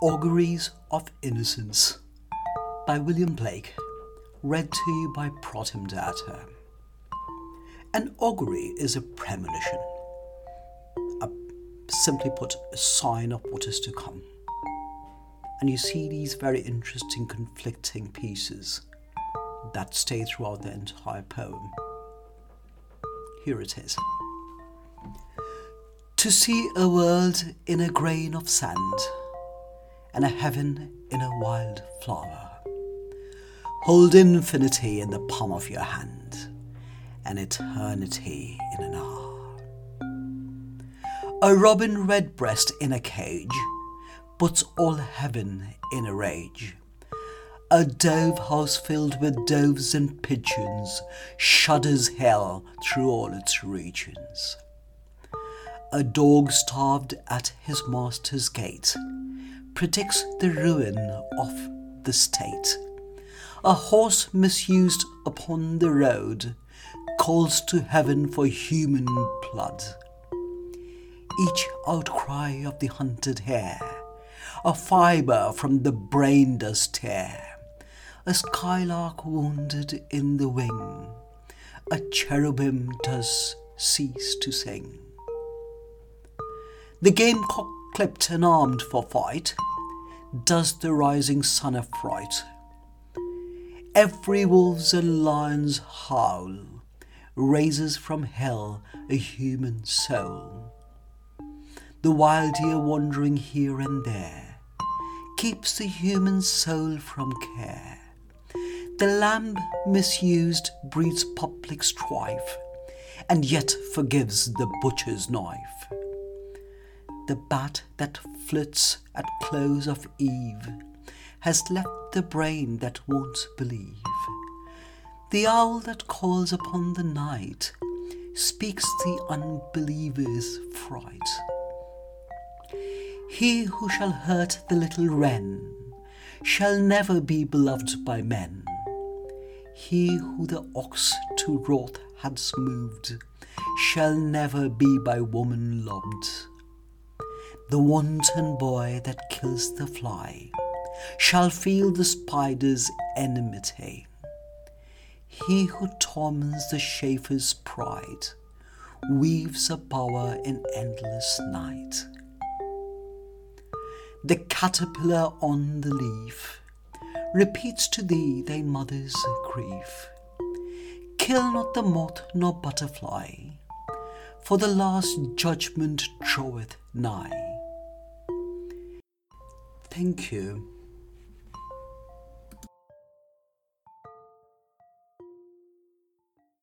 Auguries of Innocence by William Blake, read to you by Protem Data. An augury is a premonition, a, simply put, a sign of what is to come. And you see these very interesting conflicting pieces that stay throughout the entire poem. Here it is. To see a world in a grain of sand and a heaven in a wild flower. Hold infinity in the palm of your hand and eternity in an hour. A robin redbreast in a cage puts all heaven in a rage. A dove house filled with doves and pigeons shudders hell through all its regions. A dog starved at his master's gate predicts the ruin of the state. A horse misused upon the road calls to heaven for human blood. Each outcry of the hunted hare, a fibre from the brain does tear. A skylark wounded in the wing, a cherubim does cease to sing. The gamecock clipped and armed for fight, does the rising sun affright. Every wolf's and lion's howl raises from hell a human soul. The wild deer wandering here and there keeps the human soul from care. The lamb misused breeds public strife and yet forgives the butcher's knife the bat that flits at close of eve has left the brain that won't believe. The owl that calls upon the night speaks the unbeliever's fright. He who shall hurt the little wren shall never be beloved by men. He who the ox to wrath has moved shall never be by woman loved. The wanton boy that kills the fly shall feel the spider's enmity. He who torments the chaffer's pride weaves a bower in endless night. The caterpillar on the leaf repeats to thee thy mother's grief. Kill not the moth nor butterfly, for the last judgment draweth nigh. Thank you.